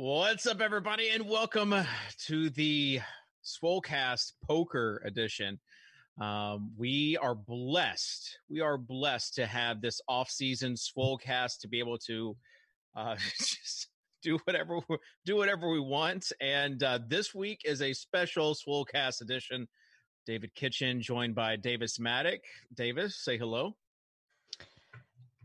What's up, everybody, and welcome to the Swolecast Poker Edition. Um, we are blessed. We are blessed to have this off-season Swolecast to be able to uh, just do whatever do whatever we want. And uh, this week is a special Swolecast edition. David Kitchen joined by Davis Mattek. Davis, say hello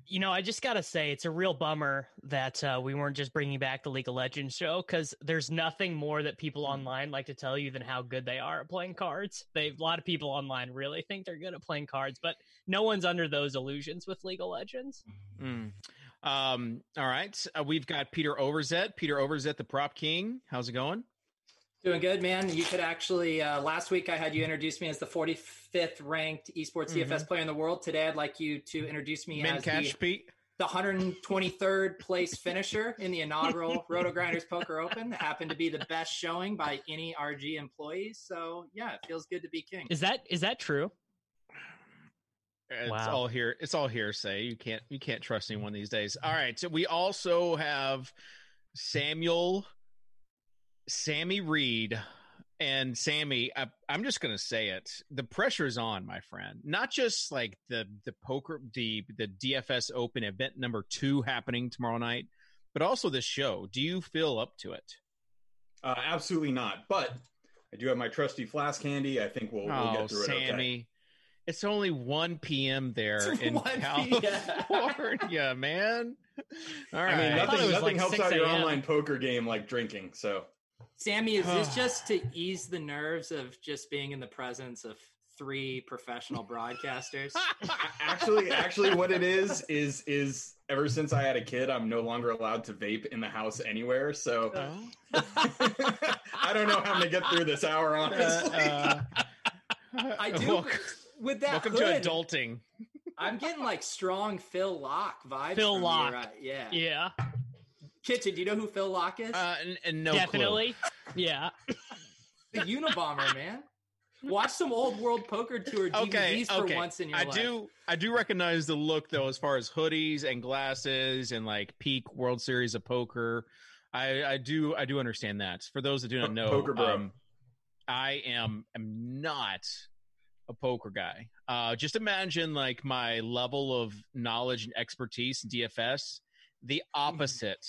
you know, I just got to say, it's a real bummer that uh, we weren't just bringing back the League of Legends show because there's nothing more that people Mm. online like to tell you than how good they are at playing cards. They a lot of people online really think they're good at playing cards, but no one's under those illusions with League of Legends. Mm. Um, all right, uh, we've got Peter Overzet. Peter Overzet, the prop king. How's it going? Doing good, man. You could actually, uh, last week I had you introduce me as the 45th ranked esports DFS player in the world. Today I'd like you to introduce me Men as catch, the, Pete. the 123rd place finisher in the inaugural Roto Grinders Poker Open. That happened to be the best showing by any RG employee. So yeah, it feels good to be king. Is that is that true? It's Wow. all here. It's all hearsay. You can't. You can't trust anyone these days. All right. So we also have Samuel, Sammy Reid, and Sammy, I, I'm just going to say it. The pressure is on, my friend. Not just like the the poker, the the DFS Open event number two happening tomorrow night, but also this show. Do you feel up to it? Uh, absolutely not. But I do have my trusty flask handy. I think we'll, we'll oh, get through Sammy. it. Okay. It's only 1 p.m. there in 1 California, man. All right. I mean, nothing, it was nothing like helps out your a.m. online poker game like drinking. So Sammy, is this just to ease the nerves of just being in the presence of three professional broadcasters? Actually, actually, what it is is is ever since I had a kid, I'm no longer allowed to vape in the house anywhere. So Oh. I don't know how I'm gonna get through this hour. Honestly, Uh, I do. Welcome, with that welcome hood, to adulting. I'm getting like strong Phil Laak vibes. Phil from you, Laak. right? Yeah. Yeah, Kitchen, do you know who Phil Laak is? Uh, and, and no clue. definitely. Yeah. the Unabomber, man. Watch some old World Poker Tour DVDs okay, for okay. once in your I life. do I do recognize the look though as far as hoodies and glasses and like peak World Series of Poker. I, I do I do understand that. For those that do not know, poker bro. um, I am am not a poker guy. Uh, just imagine like my level of knowledge and expertise in DFS, the opposite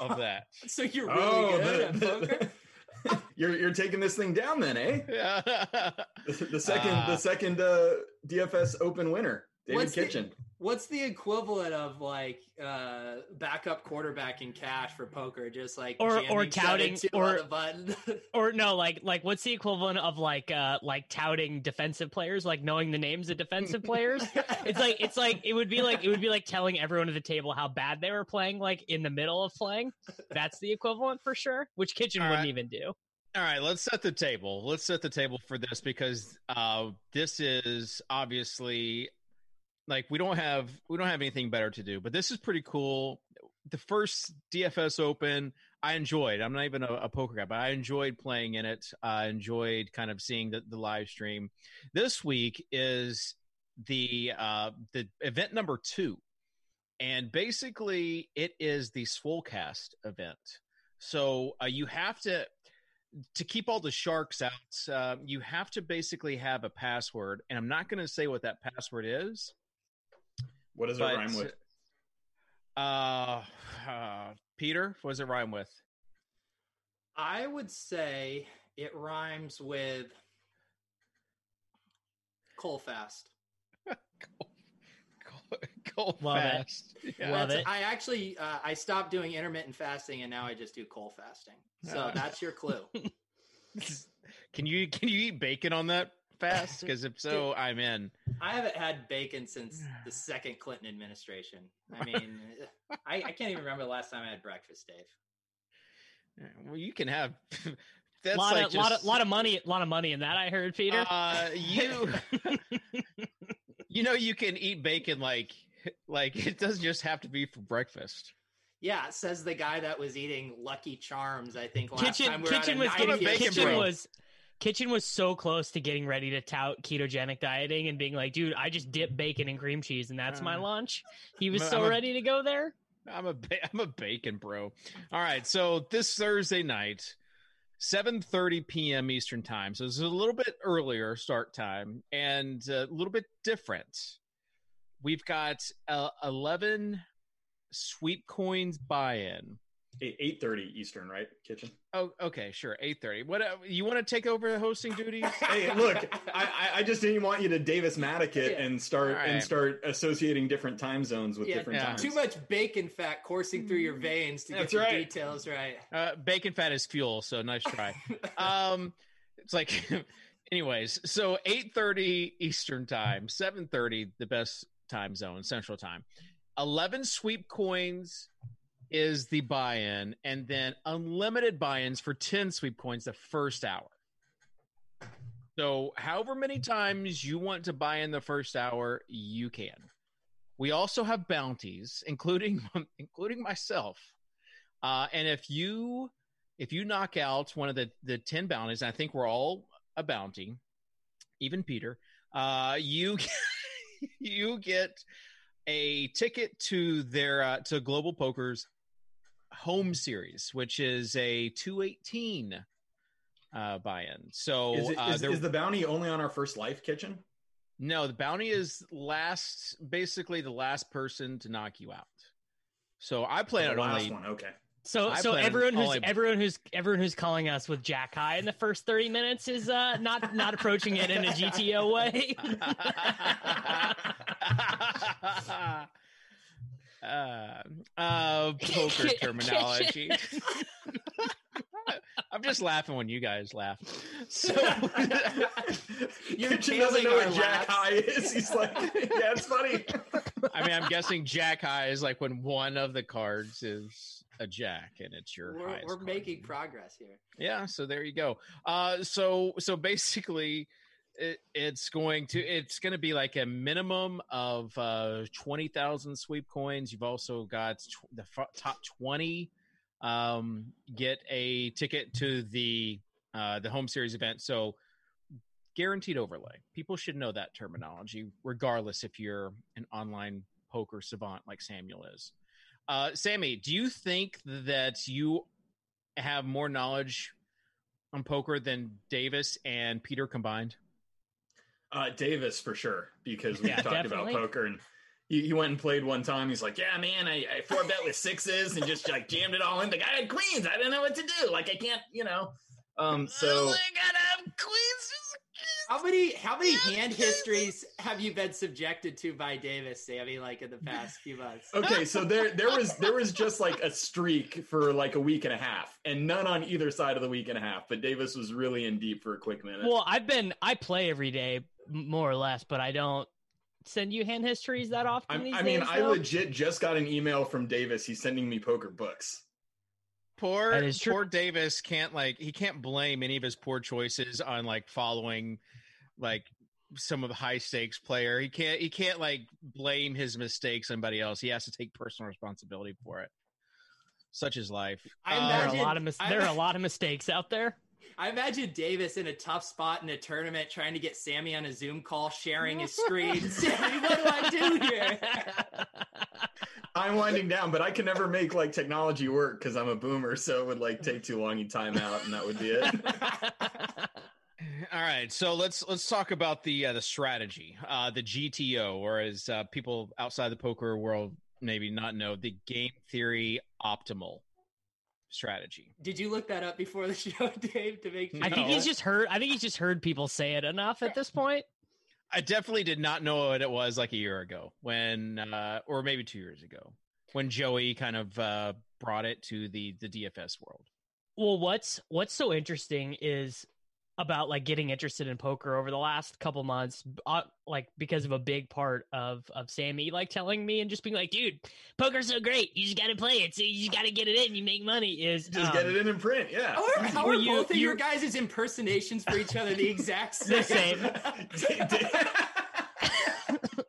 of that. So you're really oh, good the- at the- poker. you're you're taking this thing down then, eh? The, the second Uh, the second uh, DFS Open winner, David What's the- Kitchen. What's the equivalent of like uh backup quarterback in cash for poker? Just like Or- or touting- or- the button. Or no, like like what's the equivalent of like uh like touting defensive players, like knowing the names of defensive players? It's like it's like it would be like it would be like telling everyone at the table how bad they were playing, like in the middle of playing. That's the equivalent for sure. Which Kitchen All wouldn't right. even do. All right, let's set the table. Let's set the table for this because uh, this is obviously like we don't have we don't have anything better to do. But this is pretty cool. The first DFS Open, I enjoyed. I'm not even a, a poker guy, but I enjoyed playing in it. I enjoyed kind of seeing the, the live stream. This week is the uh, the event number two, and basically it is the Swolecast event. So uh, you have to to keep all the sharks out, uh, you have to basically have a password, and I'm not going to say what that password is. What does it But, rhyme with? Uh, uh, Peter, what does it rhyme with? I would say it rhymes with coal fast. coal go Love it. fast. Yeah. Love it. I actually uh, I stopped doing intermittent fasting and now I just do coal fasting. So Ah. that's your clue. Can you can you eat bacon on that fast? Because if so, I'm in. I haven't had bacon since the second Clinton administration. I mean, I, I can't even remember the last time I had breakfast, Dave. Well, you can have. That's lot like of lot of lot of money, lot of money in that. I heard Peter. Uh, you, you know, you can eat bacon like, like it doesn't just have to be for breakfast. Yeah, says the guy that was eating Lucky Charms. I think last kitchen time we were kitchen was getting- bacon, kitchen bro. was kitchen was so close to getting ready to tout ketogenic dieting and being like, dude, I just dip bacon and cream cheese and that's my Uh, lunch. He was I'm so a- ready to go there. I'm a I'm a bacon bro. All right, so this Thursday night, 7:30 p.m. Eastern time. So it's a little bit earlier start time and a little bit different. We've got uh, 11 sweep coins buy-in. Eight thirty Eastern, right? Kitchen. Oh, okay, sure. 8:30. What uh, you want to take over the hosting duties? Hey, look, I, I- I just didn't want you to Davis Mattek it Yeah. and start All right. and start associating different time zones with Yeah, different yeah. times. Too much bacon fat coursing through your veins to That's get the right. details right. Uh, bacon fat is fuel, so nice try. um it's like anyways so 8.30 eastern time 7.30 the best time zone central time 11 sweep coins is the buy-in and then unlimited buy-ins for 10 sweep coins the first hour. So however many times you want to buy in the first hour you can. We also have bounties including including myself. Uh, and if you if you knock out one of the the 10 bounties i think we're all a bounty even peter uh you you get a ticket to their uh, to global poker's home series which is a 218 uh, buy-in. So Is, it, uh, is, there- is the bounty only on our first life kitchen? no, the bounty is last, basically the last person to knock you out. So I plan the on last only one. Okay. So I so everyone who's only- everyone who's everyone who's calling us with Jack High in the first thirty minutes is uh not not approaching it in a GTO way. uh, uh, poker terminology. I'm just laughing when you guys laugh. So You're Kitchen doesn't know what Jack laughs. High is. He's like, yeah, it's funny. I mean, I'm guessing Jack High is like when one of the cards is a Jack and it's your We're, we're card. making progress here. Yeah, so there you go. Uh, so so basically, it, it's going to it's going to be like a minimum of uh, twenty thousand sweep coins. You've also got tw- the f- top twenty um, get a ticket to the uh, the home series event. So guaranteed overlay. People should know that terminology, regardless if you're an online poker savant like Samuel is. Uh, Sammy, do you think that you have more knowledge on poker than Davis and Peter combined? Uh, Davis for sure, because we Yeah, talked definitely. about poker and he, he went and played one time. He's like, "Yeah, man, I, I four bet with sixes and just like jammed it all in. The guy had queens. I didn't know what to do. Like, I can't, you know." Um, so gotta have queens. How many how many hand histories have you been subjected to by Davis, Sammy, like in the past few months? okay, so there there was there was just like a streak for like a week and a half, and none on either side of the week and a half. But Davis was really in deep for a quick minute. well, I've been I play every day m- more or less, but I don't send you hand histories that often. I'm- these I mean, days, I though. legit just got an email from Davis. He's sending me poker books. Poor That is true. poor Davis can't like he can't blame any of his poor choices on like following like some of the high stakes player. He can't he can't like blame his mistakes on somebody else. He has to take personal responsibility for it. Such is life. I Uh, there are a lot of mis- I- there are a lot of mistakes out there. I imagine Davis in a tough spot in a tournament trying to get Sammy on a Zoom call, sharing his screen. Sammy, what do I do here? I'm winding down, but I can never make like technology work because I'm a boomer. So it would like take too long. You time out, and that would be it. All right, so let's let's talk about the uh, the strategy, uh, the GTO, or as uh, people outside the poker world maybe not know, the game theory optimal strategy. Did you look that up before the show, Dave, to make sure? I think No. he's just heard. I think he's just heard people say it enough at this point. I definitely did not know what it was like a year ago when, uh, or maybe two years ago, when Joey kind of uh, brought it to the the DFS world. Well, what's what's so interesting is about like getting interested in poker over the last couple months, uh, like because of a big part of of Sammy like telling me and just being like, dude, poker's so great, you just got to play it, so you just got to get it in, you make money. Is Just um, get it in in print. Yeah. How are, how are you- both of you- your guys' impersonations for each other the exact same? The same.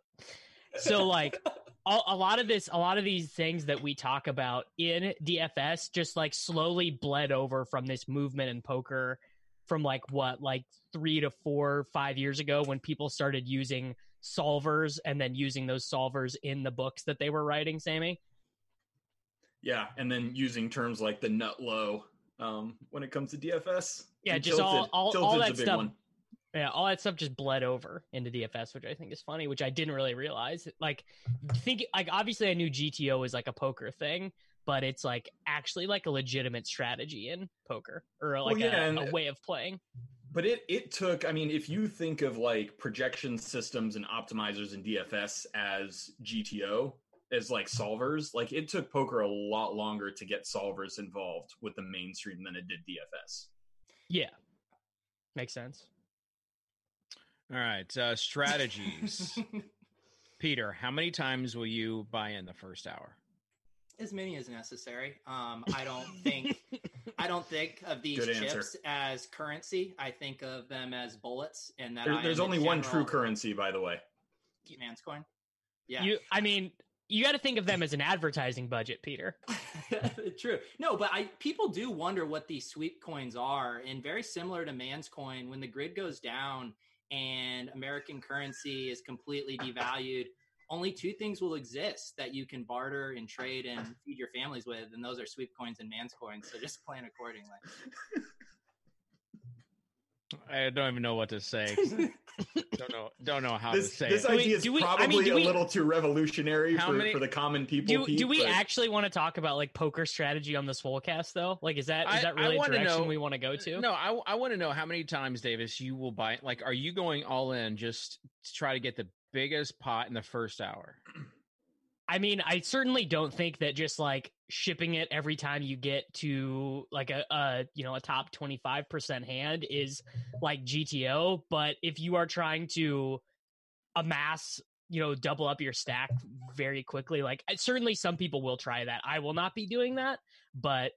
so like a, a lot of this a lot of these things that we talk about in dfs just like slowly bled over from this movement in poker from like what like three to four five years ago when people started using solvers and then using those solvers in the books that they were writing sammy yeah, and then using terms like the nut low um, when it comes to DFS. Yeah, just all- tilted. all- all Tilted's that stuff. one. yeah all that stuff just bled over into dfs which i think is funny which i didn't really realize like think like obviously i knew gto was like a poker thing but it's like actually like a legitimate strategy in poker or like yeah, a, and- a way of playing But it it took. I mean, if you think of like projection systems and optimizers and DFS as GTO as like solvers, like it took poker a lot longer to get solvers involved with the mainstream than it did DFS. yeah makes sense All right, uh, strategies. Peter, how many times will you buy in the first hour? As many as necessary. Um, I don't think I don't think of these Good chips answer. as currency. I think of them as bullets, and that There- there's only one true currency, by the way. man's coin. Yeah, you i mean you got to think of them as an advertising budget peter True. No, but I people do wonder what these sweep coins are, and very similar to Man's Coin, when the grid goes down and American currency is completely devalued, only two things will exist that you can barter and trade and feed your families with, and those are sweep coins and Man's coins. So just plan accordingly. I don't even know what to say. don't know. Don't know how This, to say this it. idea is do we- I probably mean, do a we- little too revolutionary for, many- for the common people. Do, Pete, do we but- actually want to talk about like poker strategy on the Swolecast though? Like, is that is I- that really a direction know- we want to go to? No, I, I want to know how many times, Davis, you will buy. Like, are you going all in just to try to get the biggest pot in the first hour? I mean, I certainly don't think that just like shipping it every time you get to like a, a you know a top 25% hand is like GTO, but if you are trying to amass, you know, double up your stack very quickly, like certainly some people will try that. I will not be doing that, but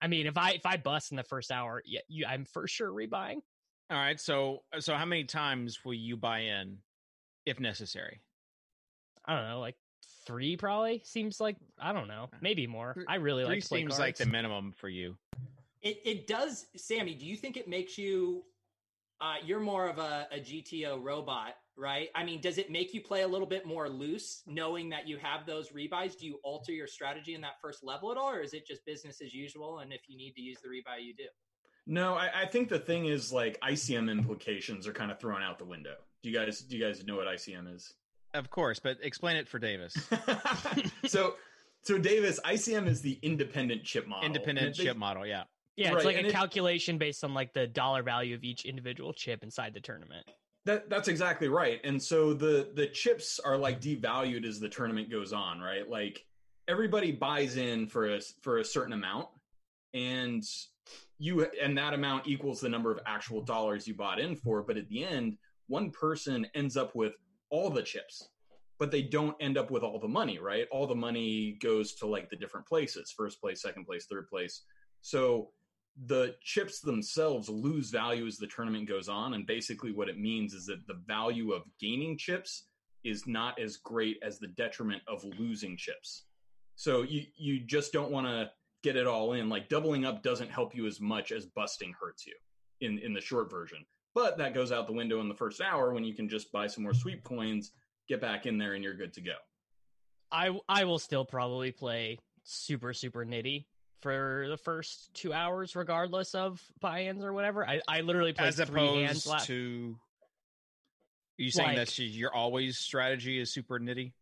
I mean, if I if I bust in the first hour, yeah, you, I'm for sure rebuying. All right. So, so how many times will you buy in, if necessary? I don't know, like three probably seems like I don't know, maybe more. Three- I really Three like to play seems like the minimum for you. It it does, Sammy. Do you think it makes you? Uh, you're more of a, a GTO robot, right? I mean, does it make you play a little bit more loose, knowing that you have those rebuys? Do you alter your strategy in that first level at all, or is it just business as usual? And if you need to use the rebuy, you do. No, I, I think the thing is like ICM implications are kind of thrown out the window. Do you guys do you guys know what ICM is? Of course, but explain it for Davis. so so Davis, ICM is the independent chip model. Independent And it- chip model. Yeah. Yeah, Right, it's like and a it- calculation based on like the dollar value of each individual chip inside the tournament. That that's exactly right. And so the the chips are like devalued as the tournament goes on, right? Like everybody buys in for a for a certain amount and you and that amount equals the number of actual dollars you bought in for, but at the end one person ends up with all the chips. But they don't end up with all the money, right? All the money goes to like the different places, first place, second place, third place. So the chips themselves lose value as the tournament goes on and basically what it means is that the value of gaining chips is not as great as the detriment of losing chips so you you just don't want to get it all in like doubling up doesn't help you as much as busting hurts you in in the short version but that goes out the window in the first hour when you can just buy some more sweep coins get back in there and you're good to go I I will still probably play super super nitty for the first two hours, regardless of buy-ins or whatever. I I literally played As three hands opposed last. to. Are you saying Like- that's your always strategy is super nitty?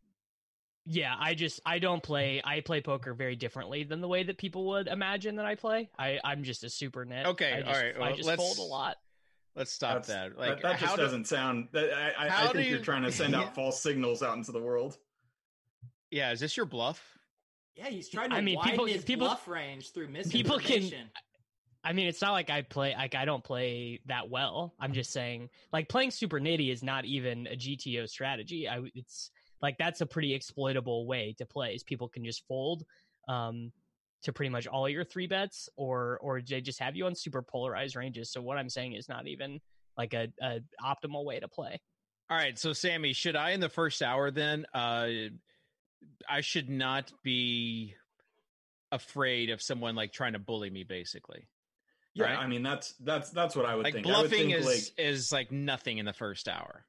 Yeah, I just I don't play. I play poker very differently than the way that people would imagine that I play. I I'm just a super nit. Okay, I just, all right, I just let's- fold a lot. Let's stop That's- that. Like that, that just doesn't sound that i, I, I think you're trying to send out Yeah. false signals out into the world Yeah, is this your bluff? Yeah, he's trying to I mean, widen people- his people- bluff range through people can- I mean, it's not like I play like I don't play that well. I'm just saying, like playing super nitty is not even a GTO strategy. I it's like that's a pretty exploitable way to play. Is people can just fold um, to pretty much all your three bets, or or they just have you on super polarized ranges. So what I'm saying is not even like a, a optimal way to play. All right, so Sammy, should I in the first hour then? Uh, I should not be afraid of someone like trying to bully me, basically. yeah Right. i mean that's that's that's what i would Like think I would bluffing think, is like, is like nothing in the first hour.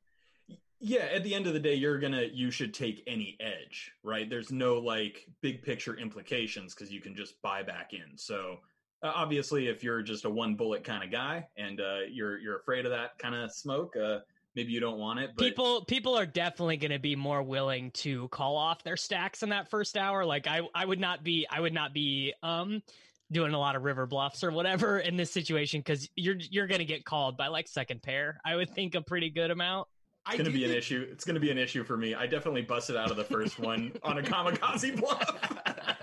Yeah at the end of the day you're gonna you should take any edge right? There's no like big picture implications because you can just buy back in. So uh, obviously if you're just a one bullet kind of guy and uh, you're you're afraid of that kind of smoke uh, maybe you don't want it but people people are definitely going to be more willing to call off their stacks in that first hour. Like i i would not be i would not be um doing a lot of river bluffs or whatever in this situation because you're you're going to get called by like second pair i would think a pretty good amount it's gonna do be an think- issue. It's gonna be an issue for me. I definitely busted out of the first one on a kamikaze bluff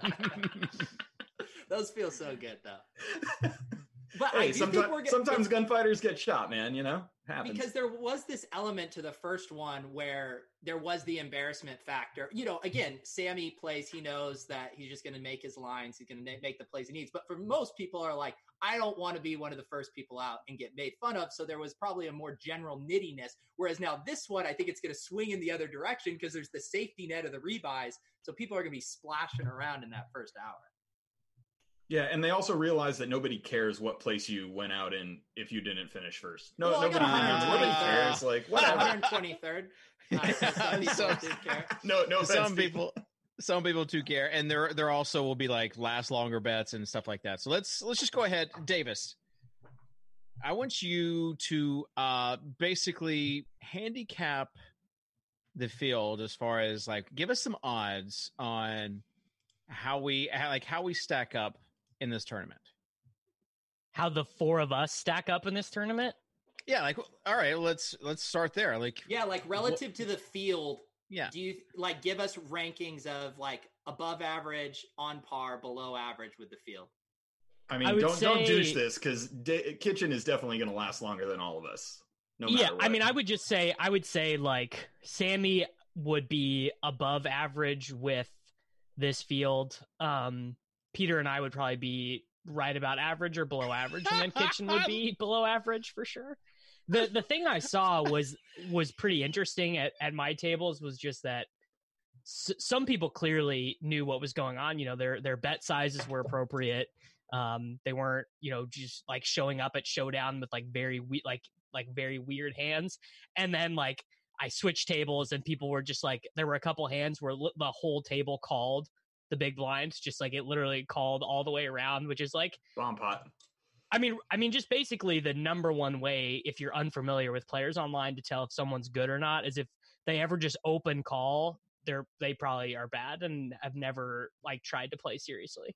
Those feel so good though. But I hey think sometimes, we're get- sometimes gunfighters get shot man you know happens because there was this element to the first one where there was the embarrassment factor. You know, again, Sammy plays, he knows that he's just going to make his lines, he's going to make the plays he needs. But for most people are like, I don't want to be one of the first people out and get made fun of. So there was probably a more general nittiness. Whereas now this one, I think it's going to swing in the other direction because there's the safety net of the rebuys. So people are going to be splashing around in that first hour. Yeah, and they also realize that nobody cares what place you went out in if you didn't finish first. No, Well, I got nobody, nobody 123rd. cares. Like whatever. 123rd. Uh, so some people So- care. no, no. offense, some Steve. people some people do care and there there also will be like last longer bets and stuff like that so let's let's just go ahead davis I want you to uh, basically handicap the field as far as like give us some odds on how we how, like how we stack up in this tournament. How the four of us stack up in this tournament? Yeah, like all right, let's let's start there. Like Yeah, like relative to the field, yeah, do you like give us rankings of like above average, on par, below average with the field? I mean, I don't don't douche this because Kitchen is definitely going to last longer than all of us. No yeah, what. I mean, I would just say, I would say like Sammy would be above average with this field. Um, Peter and I would probably be right about average or below average, and then Kitchen would be below average for sure. The the thing I saw was was pretty interesting at, at my tables was just that s- some people clearly knew what was going on. You know, their their bet sizes were appropriate. Um, they weren't, you know, just like showing up at showdown with like very we- like like very weird hands. And then like I switched tables and people were just like there were a couple hands where the whole table called the big blind, just like it literally called all the way around, which is like bomb pot. I mean, I mean, just basically the number one way if you're unfamiliar with players online to tell if someone's good or not is if they ever just open call, they're they probably are bad and have never like tried to play seriously.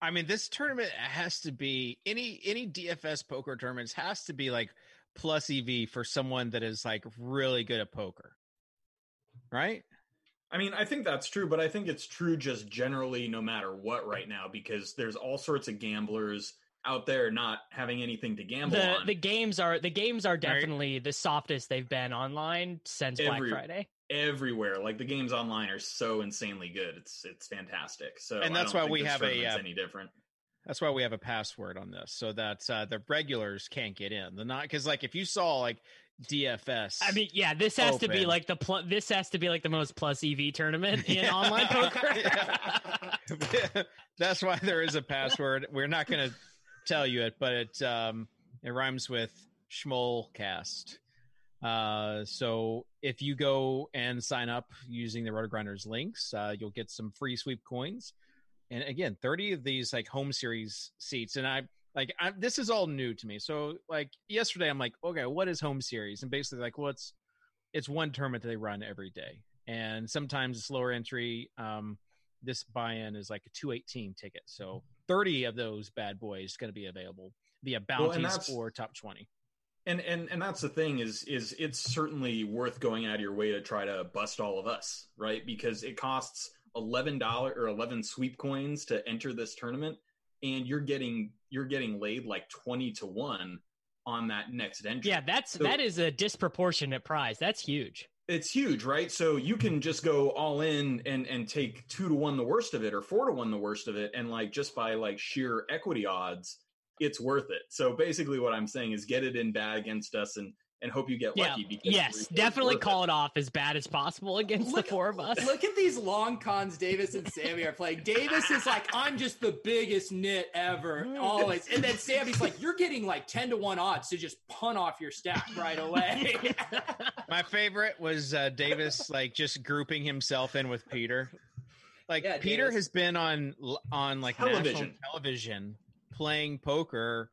I mean, this tournament has to be any any DFS poker tournaments has to be like plus EV for someone that is like really good at poker, right? I mean, I think that's true, but I think it's true just generally no matter what right now because there's all sorts of gamblers out there not having anything to gamble The on. the games are the games are definitely the softest they've been online since Every- Black Friday. everywhere. Like the games online are so insanely good. It's it's fantastic. So And that's why we have a, uh, any different. That's why we have a password on this so that uh, the regulars can't get in. The not because like if you saw like DFS, I mean, yeah, this has to be like the pl- this has to be like the most plus EV tournament in online poker. that's why there is a password. We're not going to tell you it, but it um, it rhymes with Schmollcast. Uh, so if you go and sign up using the Roto Grinders links, uh, you'll get some free sweep coins. And again, 30 of these like home series seats. And I like I, this is all new to me. So like yesterday, I'm like, okay, what is home series? And basically, like, well, it's it's one tournament that they run every day, and sometimes it's lower entry. Um, this buy-in is like a 218 ticket, so 30 of those bad boys going to be available via Well, bounties that's- or top 20. And and and that's the thing is is it's certainly worth going out of your way to try to bust all of us, right? Because it costs eleven dollar or eleven sweep coins to enter this tournament, and you're getting you're getting laid like twenty to one on that next entry. yeah, that's So- that is a disproportionate prize. That's huge. it's huge, right? So you can just go all in and and take two to one the worst of it, or four to one the worst of it, and like just by like sheer equity odds, it's worth it. So basically, what I'm saying is get it in bad against us and and hope you get Yeah, lucky. Because yes, definitely call it off as bad as possible against Look- the four of us. Look at these long cons Davis and Sammy are playing. Davis is like, I'm just the biggest nit ever, always. And then Sammy's like, you're getting like 10 to 1 odds to just punt off your stack right away. My favorite was uh, Davis like just grouping himself in with Peter. Like Yeah, Peter Davis. has been on on like Television. national television playing poker,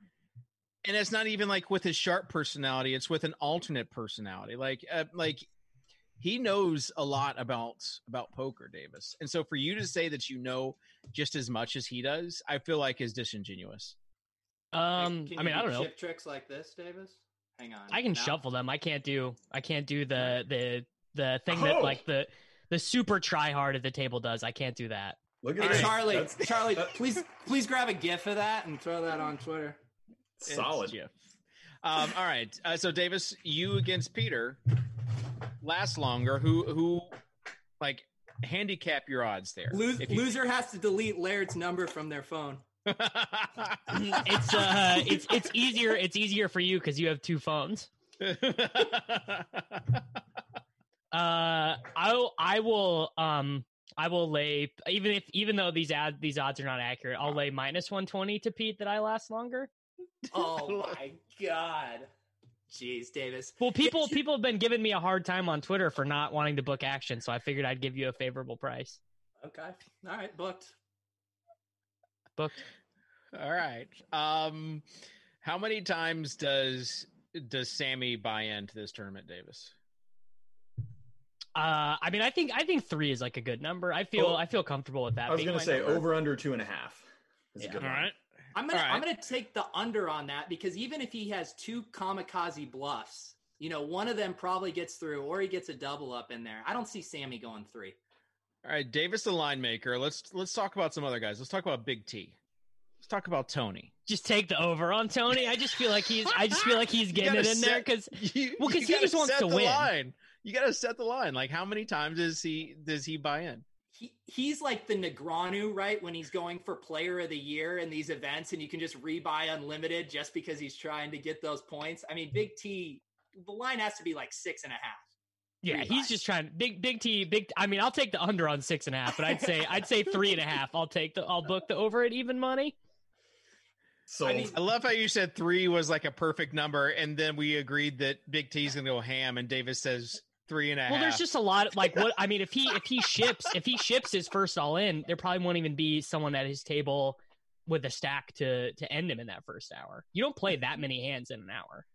and it's not even like with his sharp personality; it's with an alternate personality. Like uh, like he knows a lot about about poker, Davis. And so for you to say that you know just as much as he does, I feel like is disingenuous. Um, Can I you mean, I do don't know. Tricks like this, Davis. Hang on. I can Now- shuffle them. I can't do. I can't do the the the thing Oh. that like the the super try hard at the table does. I can't do that. Look at that. Charlie, Charlie, please, please grab a GIF of that and throw that on Twitter. It's solid. GIF. Um, all right. Uh, so Davis, you against Peter last longer. Who who like handicap your odds there? Lose, you- loser has to delete Laird's number from their phone. It's uh, it's it's easier. It's easier for you because you have two phones. Uh, I I will um I will lay even if even though these ad these odds are not accurate, I'll lay minus one twenty to Pete that I last longer. Oh my god. Jeez, Davis. Well, people people have been giving me a hard time on Twitter for not wanting to book action, so I figured I'd give you a favorable price. Okay. All right, booked. Booked. All right. Um, How many times does does Sammy buy into this tournament, Davis? Uh, I mean, I think I think three is like a good number. I feel Oh, I feel comfortable with that. I was going to say number. over under two and a half. Is a Yeah. good All one. right. I'm gonna All right. I'm gonna take the under on that because even if he has two kamikaze bluffs, you know, one of them probably gets through or he gets a double up in there. I don't see Sammy going three. All right, Davis the line maker. Let's let's talk about some other guys. Let's talk about Big T. Let's talk about Tony. just take the over on Tony. I just feel like he's I just feel like he's getting it in there because You, Well, 'cause you he just wants to win. Line. You got to set the line. Like how many times does he does he buy in? He he's like the Negreanu, right? When he's going for player of the year in these events and you can just rebuy unlimited just because he's trying to get those points. I mean, Big T, the line has to be like six and a half. yeah, Three he's just trying big big T big. I mean, I'll take the under on six and a half, but I'd say I'd say three and a half. I'll take the I'll book the over at even money. So I mean- I love how you said three was like a perfect number, and then we agreed that Big T's gonna go ham, and Davis says three and a half. Well, there's just a lot of like what I mean. If he if he ships if he ships his first all in, there probably won't even be someone at his table with a stack to to end him in that first hour. You don't play that many hands in an hour.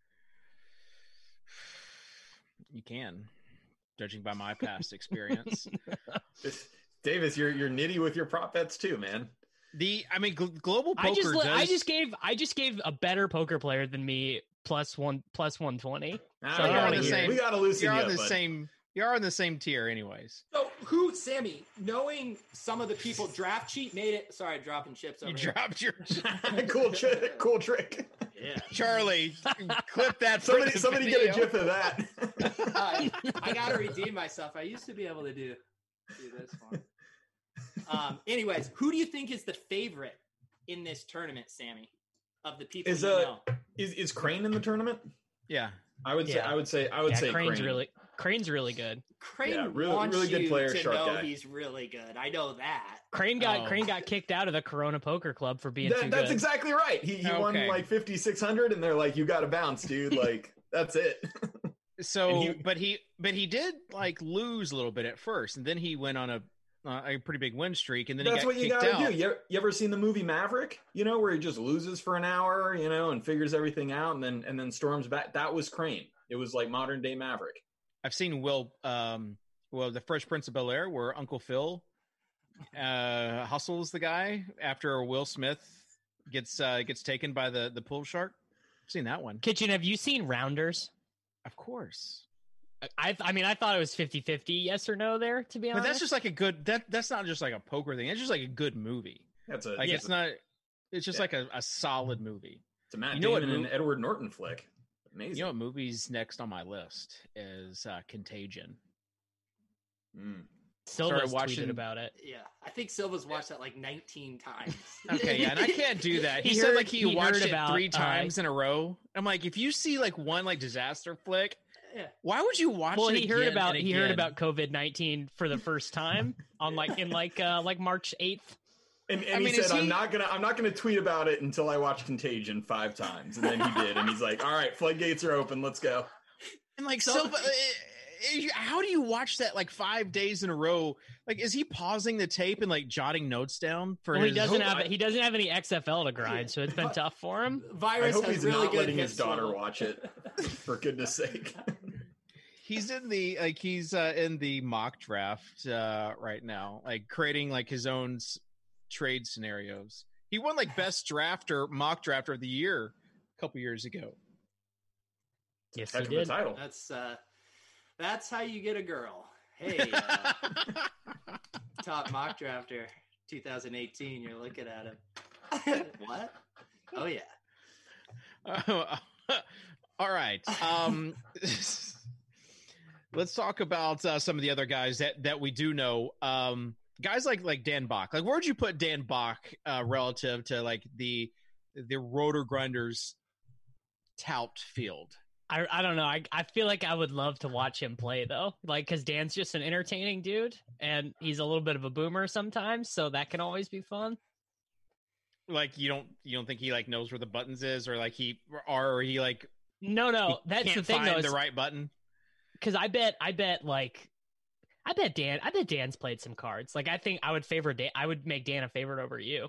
you can, judging by my past experience. Davis, you're you're nitty with your prop bets too, man. the I mean, gl- global poker I just does. I just gave I just gave a better poker player than me plus one plus one twenty. Ah, So we you're gotta on the same- We got to loosen you're you on the bud. same. You're on the same tier, anyways. So who, Sammy, knowing some of the people draft cheat made it. Sorry, dropping chips over You here. dropped your cool trick. Cool trick. Yeah. Charlie. clip that. for Somebody, the somebody get a video. gif of that. I, I gotta redeem myself. I used to be able to do do this one. Um, anyways, who do you think is the favorite in this tournament, Sammy? Of the people Is, you uh, know, is is Crane in the tournament? Yeah. I would say. I would say. I would yeah, say Crane's Crane. really Crane's really good. Crane yeah, really- wants really good you player, to know guy. he's really good. I know that. Crane got Oh. Crane got kicked out of the Corona Poker Club for being That- too that's good. exactly right. He, he won Okay. like fifty six hundred, and they're like, "You got to bounce, dude." Like that's it. So, he- but he, but he did like lose a little bit at first, and then he went on a uh, a pretty big win streak, and then That's he got what you gotta out. do. You, you ever seen the movie Maverick? You know, where he just loses for an hour, you know, and figures everything out, and then and then storms back. That was Crane. It was like modern day Maverick. I've seen Will, um, well, the Fresh Prince of Bel Air, where Uncle Phil uh, hustles the guy after Will Smith gets uh, gets taken by the the pool shark. I've seen that one, Kitchen, have you seen Rounders? of course. I I mean I thought it was 50-50 yes or no there to be honest. But that's just like a good. That that's not just like a poker thing. It's just like a good movie. That's a Like yeah. it's not. It's just Yeah. like a, a solid movie. it's a Matt you know what Damon and Edward Norton flick. Amazing. You know what movie's next on my list is uh, Contagion. Mm. Silva's started watching- tweeted about it. Yeah, I think Silva's watched that like 19 times. Okay, yeah, and I can't do that. He, He said heard- like he, he watched it about, three uh, times in a row. I'm like, if you see like one like disaster flick, Yeah. Why would you watch Well, it? he heard again about and he heard about COVID nineteen for the first time on like in like uh like March eighth. And, and I he mean, said, is "I'm he- not gonna, I'm not gonna tweet about it until I watch Contagion five times." And then he did, and he's like, "All right, floodgates are open. Let's go." and like So- Silva. eh, eh, How do you watch that like five days in a row? Like, is he pausing the tape and like jotting notes down for Well, he doesn't have I- he doesn't have any XFL to grind, so it's been tough for him. Virus I hope has he's really not good letting his daughter watch it. For goodness sake. He's in the like he's uh, in the mock draft uh, right now, like creating like his own s- trade scenarios. He won like best drafter, mock drafter of the year a couple years ago. Yes, he Heck of the did. title. That's uh, that's how you get a girl. Hey, uh, top mock drafter 2018. You're looking at him. what? Oh yeah. Uh, all right. Um, let's talk about uh, some of the other guys that that we do know. Um, guys like like Dan Bach. Like, where'd you put Dan Bach uh, relative to like the the Roto Grinders tout field? I I don't know. I I feel like I would love to watch him play though, like because Dan's just an entertaining dude, and he's a little bit of a boomer sometimes, so that can always be fun. Like, you don't you don't think he like knows where the buttons is, or like he are or he like No, no, that's the thing though. the right button. Because I bet, I bet, like, I bet Dan, I bet Dan's played some cards. Like, I think I would favor Dan. I would make Dan a favorite over you.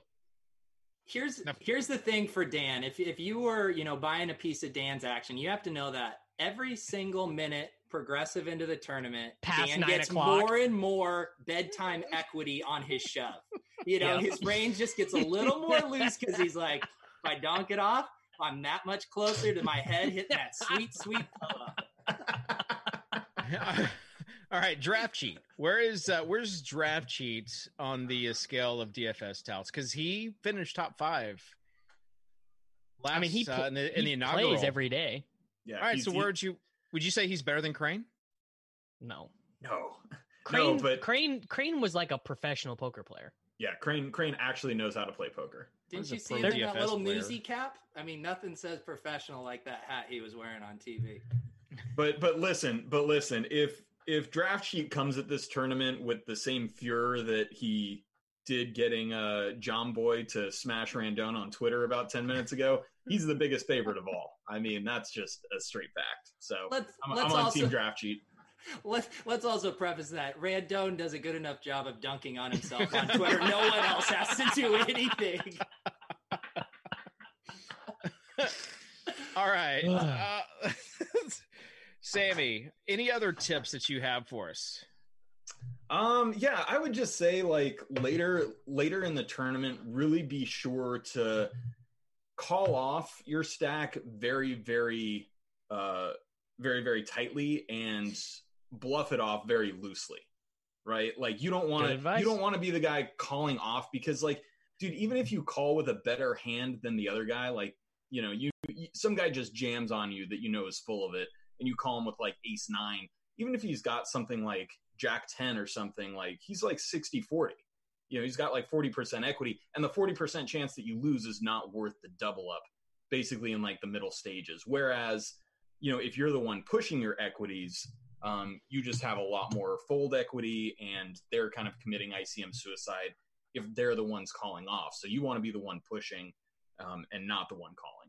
Here's here's the thing for Dan. If if you were you know buying a piece of Dan's action, you have to know that every single minute progressive into the tournament, Past Dan gets o'clock. more and more bedtime equity on his shove. You know, Yeah. his brain just gets a little more loose because he's like, if I donk it off, I'm that much closer to my head hitting that sweet, sweet pull-up. All right, draft cheat. Where is uh, where's draft cheat on the uh, scale of DFS touts? Because he finished top five. Last, I mean, he, uh, in the, in he the inaugural. plays every day. Yeah. All right, he's- so he- where'd you would you say he's better than Crane? No. No. Crane, no, but Crane, Crane was like a professional poker player. yeah, Crane Crane actually knows how to play poker. Didn't you see him in that little player. newsy cap? I mean, nothing says professional like that hat he was wearing on TV. But but listen, but listen, if if draft sheet comes at this tournament with the same furor that he did getting uh John Boy to smash Randone on Twitter about 10 minutes ago, he's the biggest favorite of all. I mean, that's just a straight fact. So Let's I'm, let's I'm on also team draft sheet. let's let's also preface that Randone does a good enough job of dunking on himself on Twitter. no one else has to do anything. All right, uh, Sammy. Any other tips that you have for us? Um, yeah, I would just say like later later in the tournament, really be sure to call off your stack very, very uh very, very tightly and bluff it off very loosely. Right? Like you don't want to you don't want to be the guy calling off because like dude, even if you call with a better hand than the other guy, like you know, you, you some guy just jams on you that you know is full of it and you call him with like ace 9, even if he's got something like jack 10 or something like he's like 60 40 you know he's got like 40% equity and the 40% chance that you lose is not worth the double up basically in like the middle stages. Whereas you know if you're the one pushing your equities um, you just have a lot more fold equity and they're kind of committing icm suicide if they're the ones calling off. So you want to be the one pushing um, and not the one calling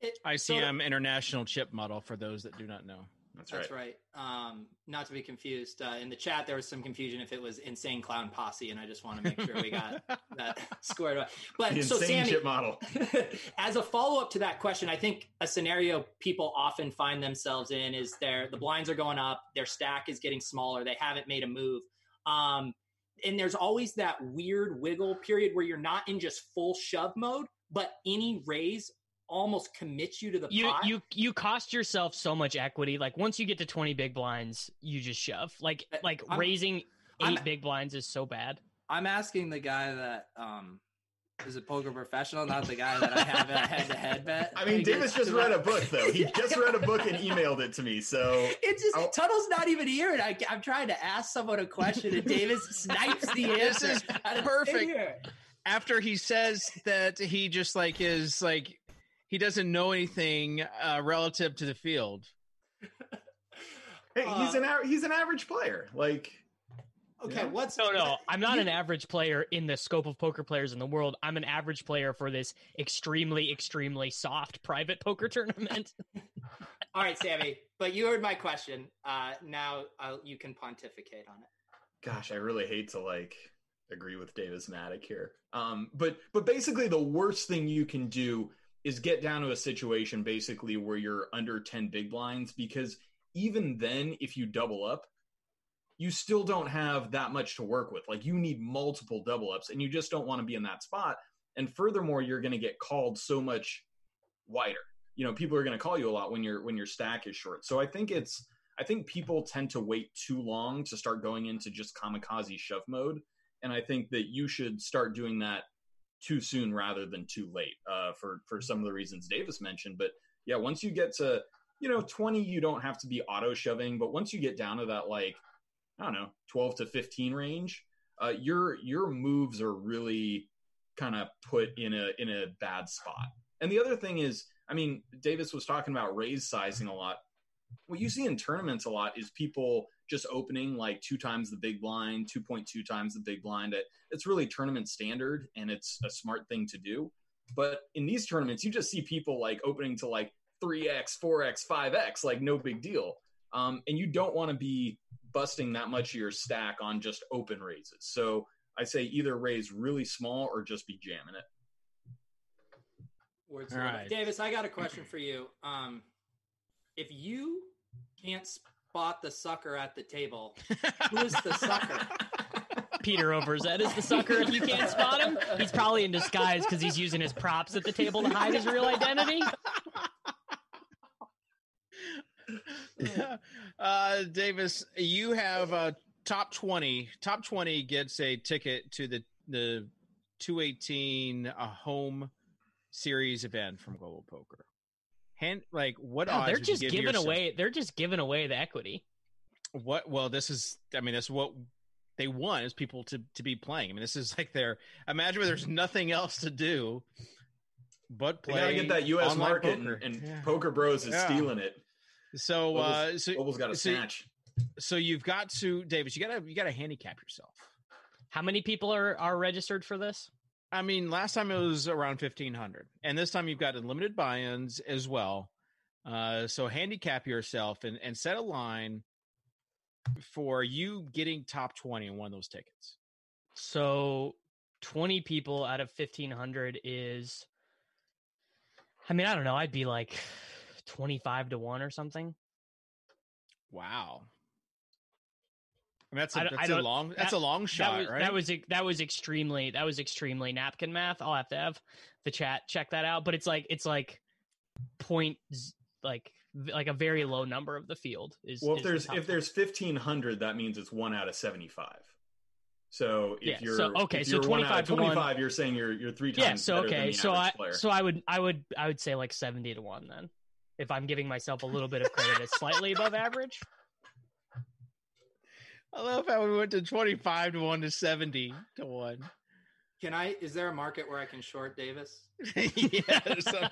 It- ICM International Chip Model for those that do not know. that's, That's right right. Um, not to be confused. Uh, in the chat, there was some confusion if it was Insane Clown Posse, and I just want to make sure we got that squared away. But the so, insane Sammy, chip model as a follow up to that question, I think a scenario people often find themselves in is their the blinds are going up, their stack is getting smaller, they haven't made a move. Um, and there's always that weird wiggle period where you're not in just full shove mode, but any raise almost commits you to the You pot. you you cost yourself so much equity. Like once you get to twenty big blinds, you just shove. Like like I'm- raising 8 I'm- big blinds is so bad. I'm asking the guy that um is a poker professional, not the guy that I have a head to head bet. i mean davis just read a book though he just read a book and emailed it to me so It's just I'll- Tuttle's not even here, and I, I'm trying to ask someone a question, and Davis snipes the answer. This answer. is perfect. After he says that he just like is like he doesn't know anything uh, relative to the field. hey he's Uh, an a- he's an average player like Okay, Yeah. what's No, no, I'm not you- an average player in the scope of poker players in the world. I'm an average player for this extremely, extremely soft private poker tournament. All right, Sammy, but you heard my question. Uh, now uh, you can pontificate on it. gosh, I really hate to like agree with Davis Mattek here. Um, but but basically, the worst thing you can do is get down to a situation basically where you're under ten big blinds because even then, if you double up, you still don't have that much to work with. Like you need multiple double ups, and you just don't want to be in that spot. And furthermore, you're going to get called so much wider. You know, people are going to call you a lot when your when your stack is short. So I think it's I think people tend to wait too long to start going into just kamikaze shove mode, and I think that you should start doing that too soon rather than too late. Uh, for for some of the reasons Davis mentioned, but yeah, once you get to you know twenty, you don't have to be auto shoving, but once you get down to that like I don't know twelve to fifteen range, uh, your your moves are really kind of put in a in a bad spot. And the other thing is, I mean, Davis was talking about raise sizing a lot what you see in tournaments a lot is people just opening like two times the big blind, 2.2 times the big blind. It's really tournament standard and it's a smart thing to do. But in these tournaments, you just see people like opening to like 3x, 4x, 5x, like no big deal. Um, and you don't want to be busting that much of your stack on just open raises. So I say either raise really small or just be jamming it. Words All of love. right. Davis, I got a question for you. Um, if you can't spot the sucker at the table, who is the sucker? Peter Overzet is the sucker. If you can't spot him, he's probably in disguise because he's using his props at the table to hide his real identity. uh, Davis, you have uh, top twenty. Top twenty gets a ticket to the the two eighteen uh, home series event from Global Poker. Hand like what Wow, odds? they're would you just give giving yourself? away. They're just giving away the equity. what well this is i mean this is what they want is people to to be playing i mean this is like their imagine where there's nothing else to do but They play gotta get that U.S. market, poker. and, and Yeah. Poker Bros is Yeah. stealing it. so Global's- uh so, Global's got a so, snatch. so you've got to davis you gotta you gotta handicap yourself How many people are are registered for this? I mean last time it was around 1500 and this time you've got unlimited buy-ins as well uh so handicap yourself and and set a line for you getting top 20 in one of those tickets So, twenty people out of fifteen hundred is. I mean, I don't know. I'd be like twenty-five to one or something. Wow. I mean, that's a, I that's a long that's that- a long shot, that was, right? That was that was extremely that was extremely napkin math. I'll have to have the chat check that out. But it's like it's like point like like a very low number of the field is. Well, if the there's top if there's fifteen hundred, that means it's one out of seventy five. So if Yeah, you're so- okay, if so you're one out 25 of to one- twenty five, you're saying you're you're three times yeah. So better than okay. the So I player. so I would I would I would say like seventy to one then. If I'm giving myself a little bit of credit as slightly above average. I love how we went to twenty five to one to seventy to one. Can I? Is there a market where I can short Davis? yeah, so-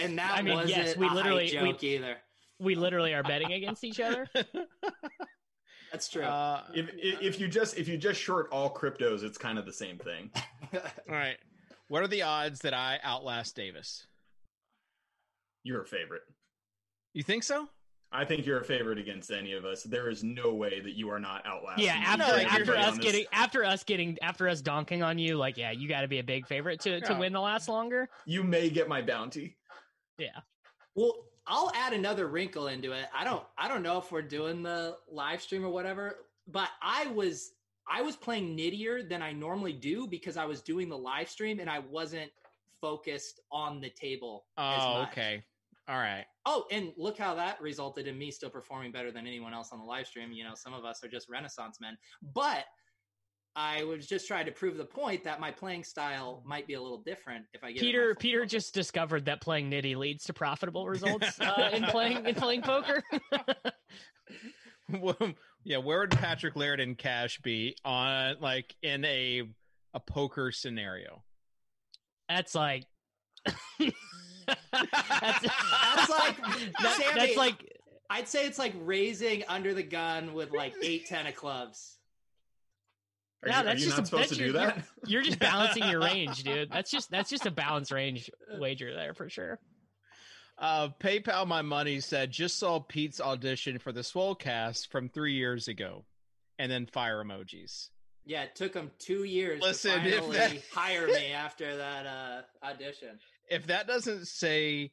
And that I mean, wasn't yes, we a hype literally- we- joke either. we literally are betting against each other. That's true. uh, if if if you just if you just short all cryptos, it's kind of the same thing. all right. What are the odds that I outlast Davis? You're a favorite. You think so? I think you're a favorite against any of us. There is no way that you are not outlasting. Yeah, after like after us getting after us getting after us donking on you, like yeah, you got to be a big favorite to to win the last longer. you may get my bounty. Yeah, well, I'll add another wrinkle into it. I don't I don't know if we're doing the live stream or whatever, but I was I was playing nittier than I normally do because I was doing the live stream and I wasn't focused on the table. as Oh, much. okay. All right. Oh, and look how that resulted in me still performing better than anyone else on the live stream. You know, some of us are just renaissance men. But I was just trying to prove the point that my playing style might be a little different if I get Peter Peter just discovered that playing nitty leads to profitable results uh, in playing in playing poker. Well, yeah, where would Patrick Laird and Cash be on like in a a poker scenario? That's like that's, That's like- that- Sammy- that's like I'd say it's like raising under the gun with like eight, ten of clubs. Are Yeah, you, are that's you just not a- supposed that's to do that? you're just balancing your range, dude. That's just that's just a balance range wager there for sure. Uh, PayPal My Money said just saw Pete's audition for the Swolecast from three years ago, and then fire emojis. Yeah, it took them two years Listen, to finally that- hire me after that uh, audition. If that doesn't say,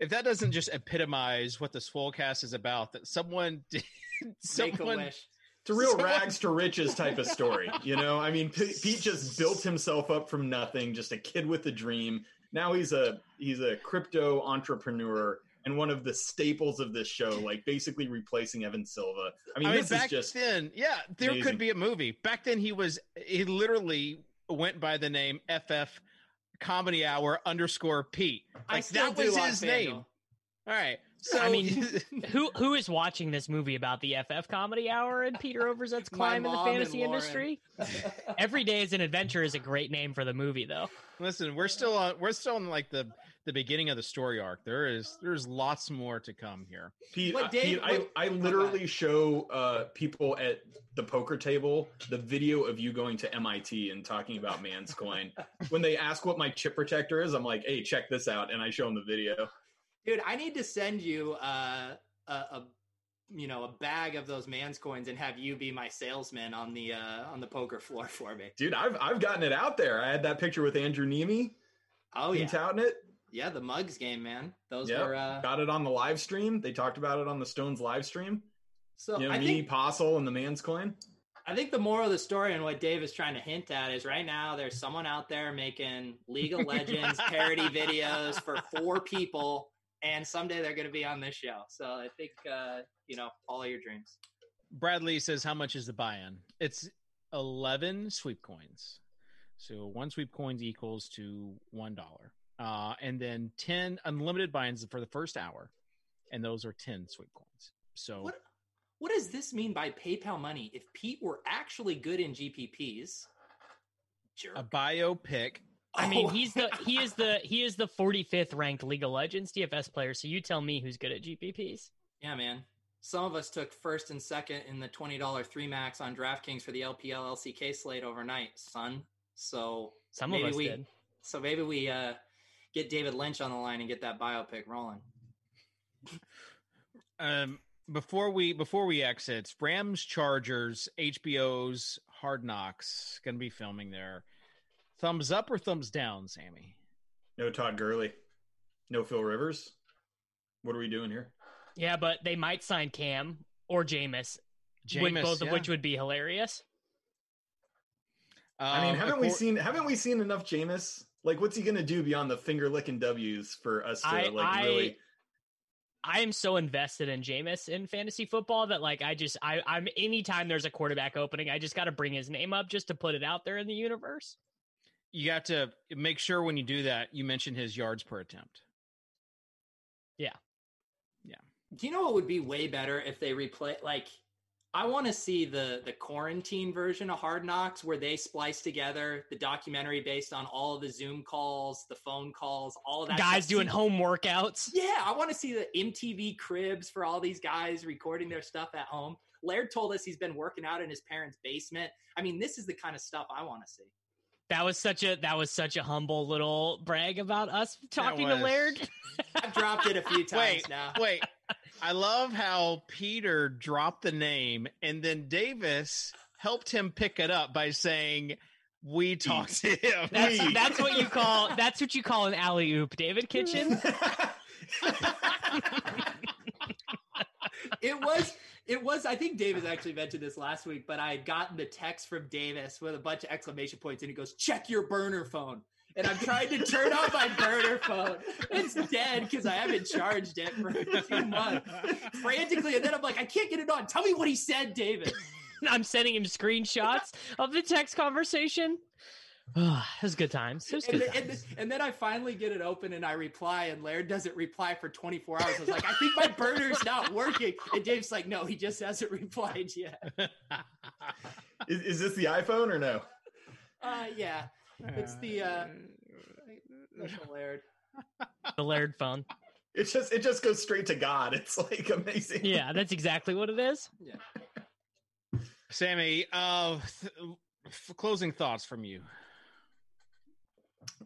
if that doesn't just epitomize what the Swolecast is about, that someone did, Make a someone wish. It's a real Someone- rags to riches type of story. You know, I mean, P- Pete just built himself up from nothing, just a kid with a dream. Now he's a he's a crypto entrepreneur and one of the staples of this show, like basically replacing Evan Silva. I mean, I mean, this back is just then, yeah, there amazing. could be a movie. Back then, he was he literally went by the name FF Comedy Hour underscore Pete. I Like still that was his FanDuel. name. All right, so I mean, Who who is watching this movie about the FF Comedy Hour and Peter Overzet's climb in the fantasy industry? Every day is an adventure is a great name for the movie, though. listen, we're still on. We're still in like the the beginning of the story arc. There is there's lots more to come here. Pete, Wait, uh, Dave, Pete, I, I go literally show uh, people at the poker table the video of you going to MIT and talking about Manscoin. when they ask what my chip protector is, I'm like, hey, check this out. And I show them the video. Dude, I need to send you uh, a, a you know a bag of those man's coins and have you be my salesman on the uh, on the poker floor for me. Dude, I've, I've gotten it out there. I had that picture with Andrew Neeme. Oh Been yeah, touting it. Yeah, the Mugs game, man. Those Yep. were uh, Got it on the live stream. They talked about it on the Stones live stream. so. You know, I me, think Postle, and the man's coin. I think the moral of the story and what Dave is trying to hint at is right now there's someone out there making League of Legends parody videos for four people, and someday they're going to be on this show. So I think uh, you know, follow your dreams. Bradley says, "How much is the buy-in?" It's eleven sweep coins. So one sweep coins equals to one dollar, uh, and then ten unlimited buy-ins for the first hour, and those are ten sweep coins. So What what does this mean by PayPal money? If Pete were actually good in GPPs, jerk. a biopic. I mean, Oh. he's the he is the he is the 45th ranked League of Legends DFS player. So you tell me who's good at GPPs. Yeah, man. Some of us took first and second in the twenty dollar three max on DraftKings for the LPL LCK slate overnight, son. So Some maybe of us we, did. So maybe we uh, get David Lynch on the line and get that biopic rolling. Um, before we before we exit, Rams Chargers HBO's Hard Knocks going to be filming there. Thumbs up or thumbs down, Sammy? No Todd Gurley. No Phil Rivers. What are we doing here? Yeah, but they might sign Cam or Jameis, Jameis, with both of yeah. which would be hilarious. I mean, Um, haven't we seen haven't we seen enough Jameis? Like, what's he gonna do beyond the finger licking W's for us to I- like I- really? I am so invested in Jameis in fantasy football that like I just I I'm anytime there's a quarterback opening, I just got to bring his name up just to put it out there in the universe. You got to make sure when you do that, you mention his yards per attempt. Yeah. Yeah. Do you know what would be way better if they replay? Like, I want to see the the quarantine version of Hard Knocks where they splice together the documentary based on all of the Zoom calls, the phone calls, all of that. Guys stuff. doing home workouts. Yeah, I want to see the MTV cribs for all these guys recording their stuff at home. Laird told us he's been working out in his parents' basement. I mean, this is the kind of stuff I want to see. That was such a that was such a humble little brag about us talking to. Laird. I've dropped it a few times Wait, now. wait. I love how Peter dropped the name and then Davis helped him pick it up by saying, "We talked to him." That's that's what you call that's what you call an alley oop, David Kitchen. it was it was i think davis actually mentioned this last week but i had gotten the text from davis with a bunch of exclamation points and he goes check your burner phone and i'm trying to turn off my burner phone it's dead because i haven't charged it for a few months frantically and then i'm like i can't get it on tell me what he said david I'm sending him screenshots of the text conversation. it was good times. It was and good then, and, times. then, and then i finally get it open and i reply and laird doesn't reply for 24 hours i was like i think my burner's not working and dave's like no he just hasn't replied yet is, is this the iPhone or no? uh yeah it's the uh the laird The Laird phone. It just it just goes straight to God. It's like amazing. Yeah, that's exactly what it is. yeah Sammy, uh, th- f- closing thoughts from you.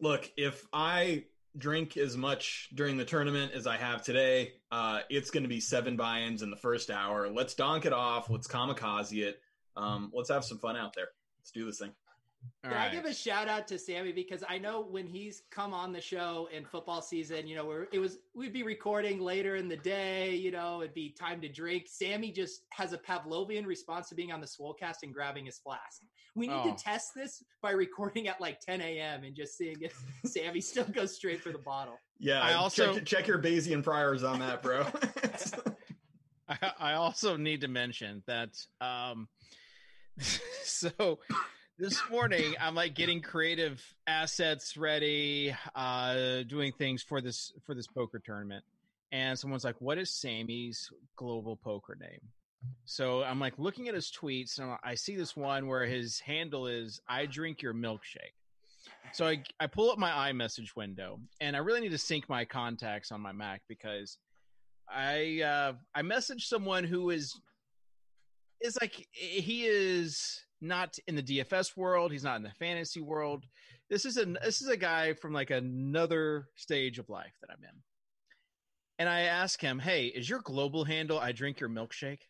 Look, if I drink as much during the tournament as I have today, uh, it's going to be seven buy-ins in the first hour. Let's donk it off. Let's kamikaze it. Um, let's have some fun out there. Let's do this thing. All Can right. I give a shout out to Sammy because I know when he's come on the show in football season, you know, where it was we'd be recording later in the day, you know, it'd be time to drink. Sammy just has a Pavlovian response to being on the Swolecast and grabbing his flask. We need Oh. to test this by recording at like 10 a.m. and just seeing if Sammy still goes straight for the bottle. Yeah, I also- check, check your Bayesian priors on that, bro. I, I also need to mention that um so this morning I'm like getting creative assets ready, uh doing things for this for this poker tournament. And someone's like, "What is Sammy's global poker name?" So I'm like looking at his tweets and I see this one where his handle is "I drink your milkshake." So I I pull up my iMessage window and I really need to sync my contacts on my Mac because I uh I messaged someone who is is like he is not in the DFS world, he's not in the fantasy world. This is a this is a guy from like another stage of life that I'm in. And I ask him, "Hey, is your global handle I drink your milkshake?"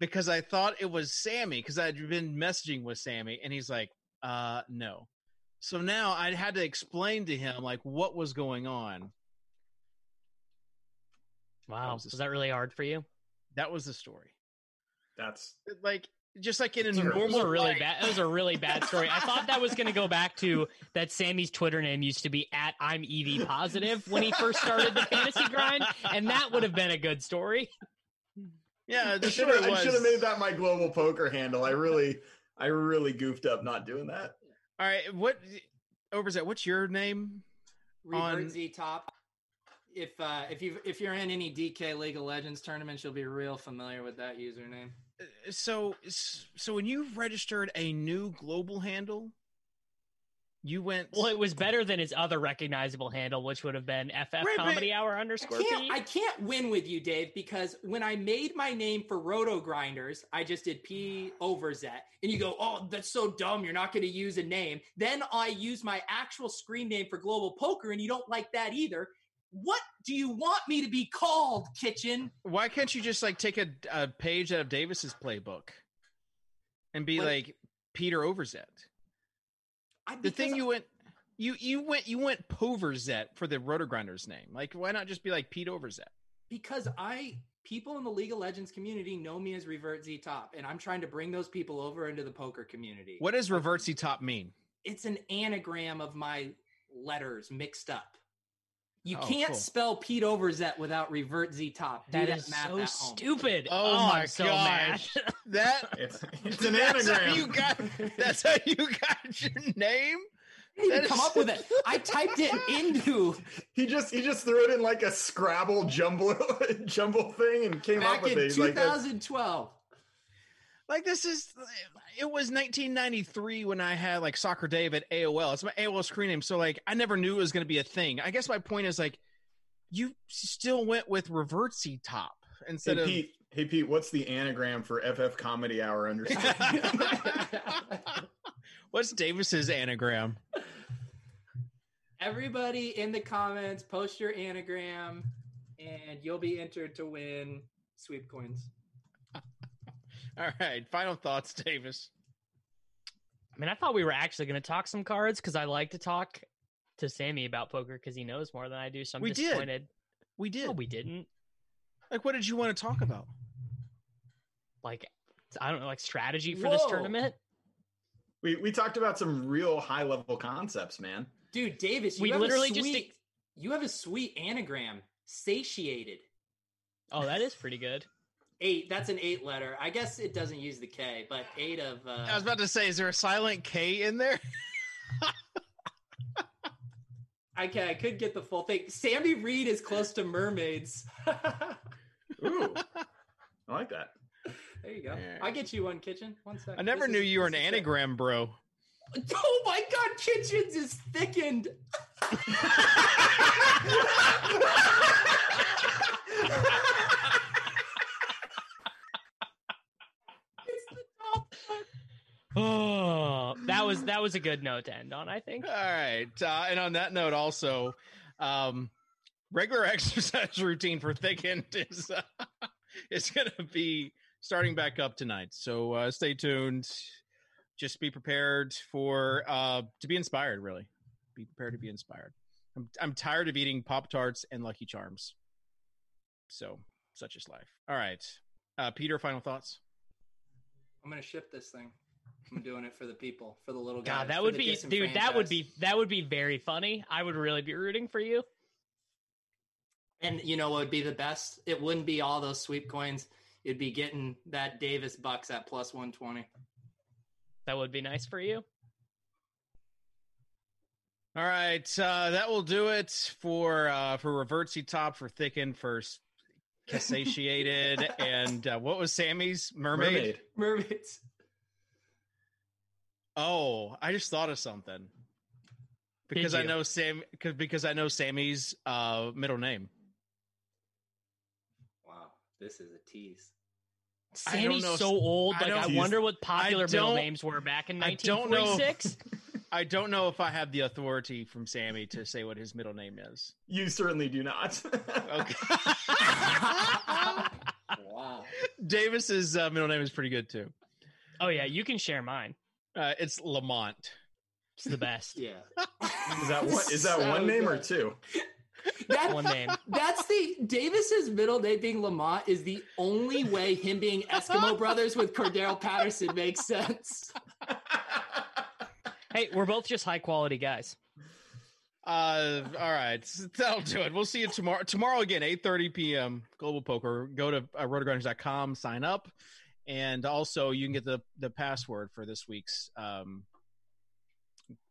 Because I thought it was Sammy because I'd been messaging with Sammy and he's like, "Uh, no." So now I had to explain to him like what was going on. Wow, was was, that really hard for you? That was the story. That's Like just like in a It's That was normal a really life. bad. That was a really bad story. I thought that was going to go back to that Sammy's Twitter name used to be at I'm EV positive when he first started the fantasy grind, and that would have been a good story. Yeah, I the should have was. I should have made that my global poker handle. I really I really goofed up not doing that. All right, what Overzet? What's your name? Revert On- Z top. If uh, if you if you're in any DK League of Legends tournaments, you'll be real familiar with that username. Uh, So, so when you registered a new global handle, you went. Well, it was better than his other recognizable handle, which would have been FF Right, Comedy Hour I underscore can't, P. I can't win with you, Dave, because when I made my name for Roto Grinders, I just did P over Z. And you go, oh, that's so dumb. You're not going to use a name. Then I use my actual screen name for Global Poker, and you don't like that either. What do you want me to be called, Kitchen? Why can't you just like take a, a page out of Davis's playbook and be What- like Peter Overzet? I, The thing because you went, you you went you went Poverzet for the Roto Grinders name. Like, why not just be like Pete Overzet? because I people in the League of Legends community know me as Revert Z Top, and I'm trying to bring those people over into the poker community. What does Revert Z Top mean? It's an anagram of my letters mixed up. You Oh, can't cool. spell Pete Overzet without Revert Z Top. That that, is math so stupid. Oh, oh I'm my so gosh. That It's it's an that's how anagram. you got. That's how you got your name. I didn't come up with it. I typed it into he just he just threw it in like a Scrabble jumble jumble thing and came up with in it. He's like, 2012. Like this is. It was 1993 when I had like Soccer Dave at AOL. It's my AOL screen name. So like I never knew it was going to be a thing. I guess my point is like you still went with Revert Z Top instead hey of. Pete, hey Pete, what's the anagram for FF Comedy Hour? Understand? What's Davis's anagram? Everybody in the comments, post your anagram, and you'll be entered to win sweep coins. All right, final thoughts, Davis. I mean, I thought we were actually going to talk some cards because I like to talk to Sammy about poker because he knows more than I do. So I'm We did. We did. No, we didn't. Like, what did you want to talk about? Like, I don't know, like strategy for this tournament. we we talked about some real high level concepts, man. Dude, Davis, you We have literally a just you have a sweet anagram. Satiated. Oh, that is pretty good. Eight. That's an eight letter. I guess it doesn't use the K, but eight of. Uh, I was about to say, is there a silent K in there? Okay, I could get the full thing. Sammy Reid is close to mermaids. Ooh, I like that. there you go. Yeah. I'll get you one kitchen. One second. I never This knew is- you were an this is anagram, bro. Oh my god, kitchens is thickened. it's the top one. Oh, that was a good note to end on. I think. All right, uh, and on that note, also, um, regular exercise routine for thickened is uh, is going to be starting back up tonight. So uh, stay tuned. Just be prepared for uh, to be inspired. Really, be prepared to be inspired. I'm I'm tired of eating Pop Tarts and Lucky Charms. So such is life. All right, uh, Peter. Final thoughts. I'm gonna ship this thing. I'm doing it for the people, for the little guys. God, that would be, dude. That would be that would be very funny. I would really be rooting for you. And you know what would be the best? It wouldn't be all those sweep coins. It'd be getting that Davis bucks at plus 120. That would be nice for you. All right, uh, that will do it for uh, for Revert Z Top for thickened for s- satiated and uh, what was Sammy's mermaid? Mermaids. Oh, I just thought of something because I know Sam because because I know Sammy's uh, middle name. Wow, this is a tease. I Sammy's know- so old. I Like I, don't- wonder what popular middle names were back in I don't know. 1946. I don't know if I have the authority from Sammy to say what his middle name is. You certainly do not. Okay. Wow. Davis's uh, middle name is pretty good too. oh yeah, you can share mine. Uh, it's Lamont. It's the best. Yeah. Is that one? Is that So one name or two? That, One name. That's the Davis's middle name being Lamont is the only way him being Eskimo brothers with Cordarrelle Patterson makes sense. Hey, we're both just high quality guys. Uh, all right, that'll do it. We'll see you tomorrow. Tomorrow again, eight thirty p.m. Global Poker. Go to uh, rotogrinders.com, sign up, and also you can get the the password for this week's um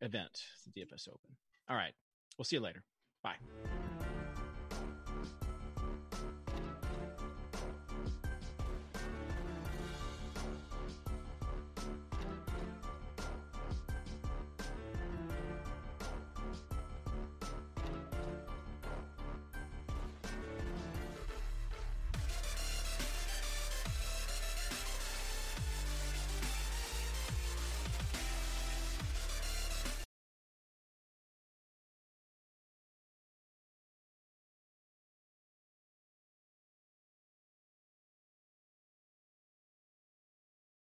event, the DFS Open. All right, we'll see you later. Bye.